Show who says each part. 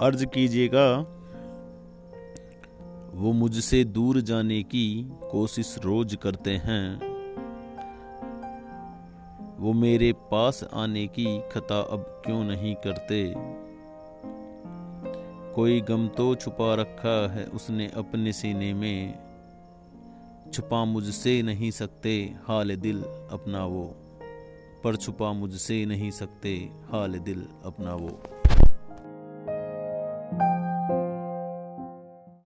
Speaker 1: अर्ज़ कीजिएगा। वो मुझसे दूर जाने की कोशिश रोज करते हैं। वो मेरे पास आने की खता अब क्यों नहीं करते? कोई गम तो छुपा रखा है उसने अपने सीने में। छुपा मुझसे नहीं सकते हाल दिल अपना वो। पर छुपा मुझसे नहीं सकते हाल दिल अपना वो।